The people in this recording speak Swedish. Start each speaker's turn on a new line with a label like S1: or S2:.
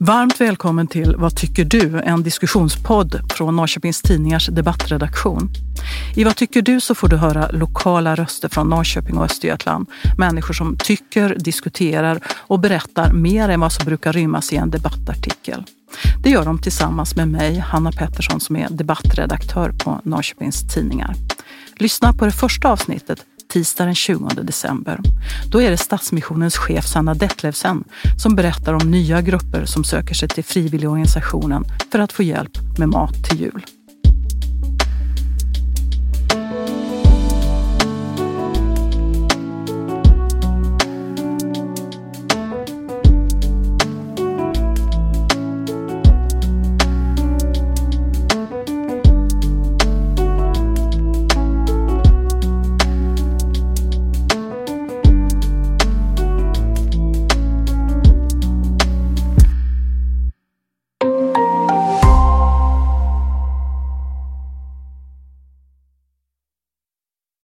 S1: Varmt välkommen till Vad tycker du? En diskussionspodd från Norrköpings Tidningars debattredaktion. I Vad tycker du? så får du höra lokala röster från Norrköping och Östergötland. Människor som tycker, diskuterar och berättar mer än vad som brukar rymmas i en debattartikel. Det gör de tillsammans med mig, Hanna Pettersson, som är debattredaktör på Norrköpings Tidningar. Lyssna på det första avsnittet tisdag den 20 december. Då är det Stadsmissionens chef Sanna Detlevsen som berättar om nya grupper som söker sig till frivilligorganisationen för att få hjälp med mat till jul.